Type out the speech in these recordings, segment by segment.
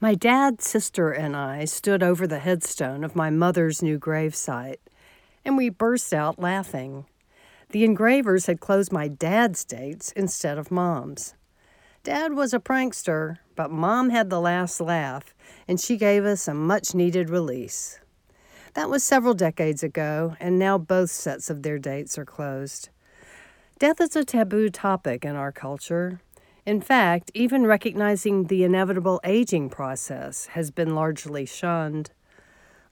My dad, sister, and I stood over the headstone of my mother's new gravesite, and we burst out laughing. The engravers had closed my dad's dates instead of mom's. Dad was a prankster, but mom had the last laugh, and she gave us a much needed release. That was several decades ago, and now both sets of their dates are closed. Death is a taboo topic in our culture. In fact, even recognizing the inevitable aging process has been largely shunned.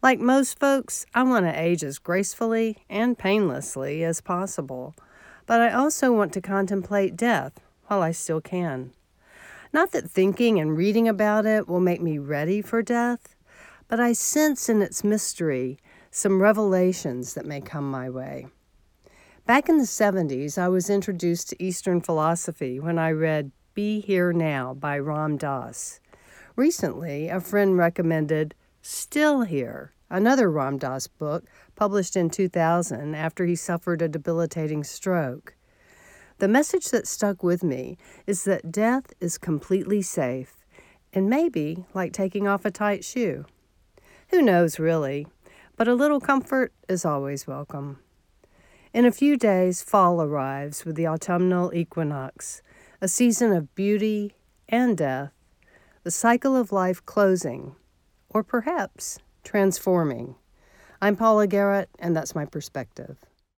Like most folks, I want to age as gracefully and painlessly as possible, but I also want to contemplate death while I still can. Not that thinking and reading about it will make me ready for death, but I sense in its mystery some revelations that may come my way. Back in the 70s, I was introduced to Eastern philosophy when I read be Here Now by Ram Dass. Recently, a friend recommended Still Here, another Ram Dass book published in 2000 after he suffered a debilitating stroke. The message that stuck with me is that death is completely safe and maybe like taking off a tight shoe. Who knows, really, but a little comfort is always welcome. In a few days, fall arrives with the autumnal equinox a season of beauty and death, the cycle of life closing, or perhaps transforming. I'm Paula Garrett, and that's my perspective.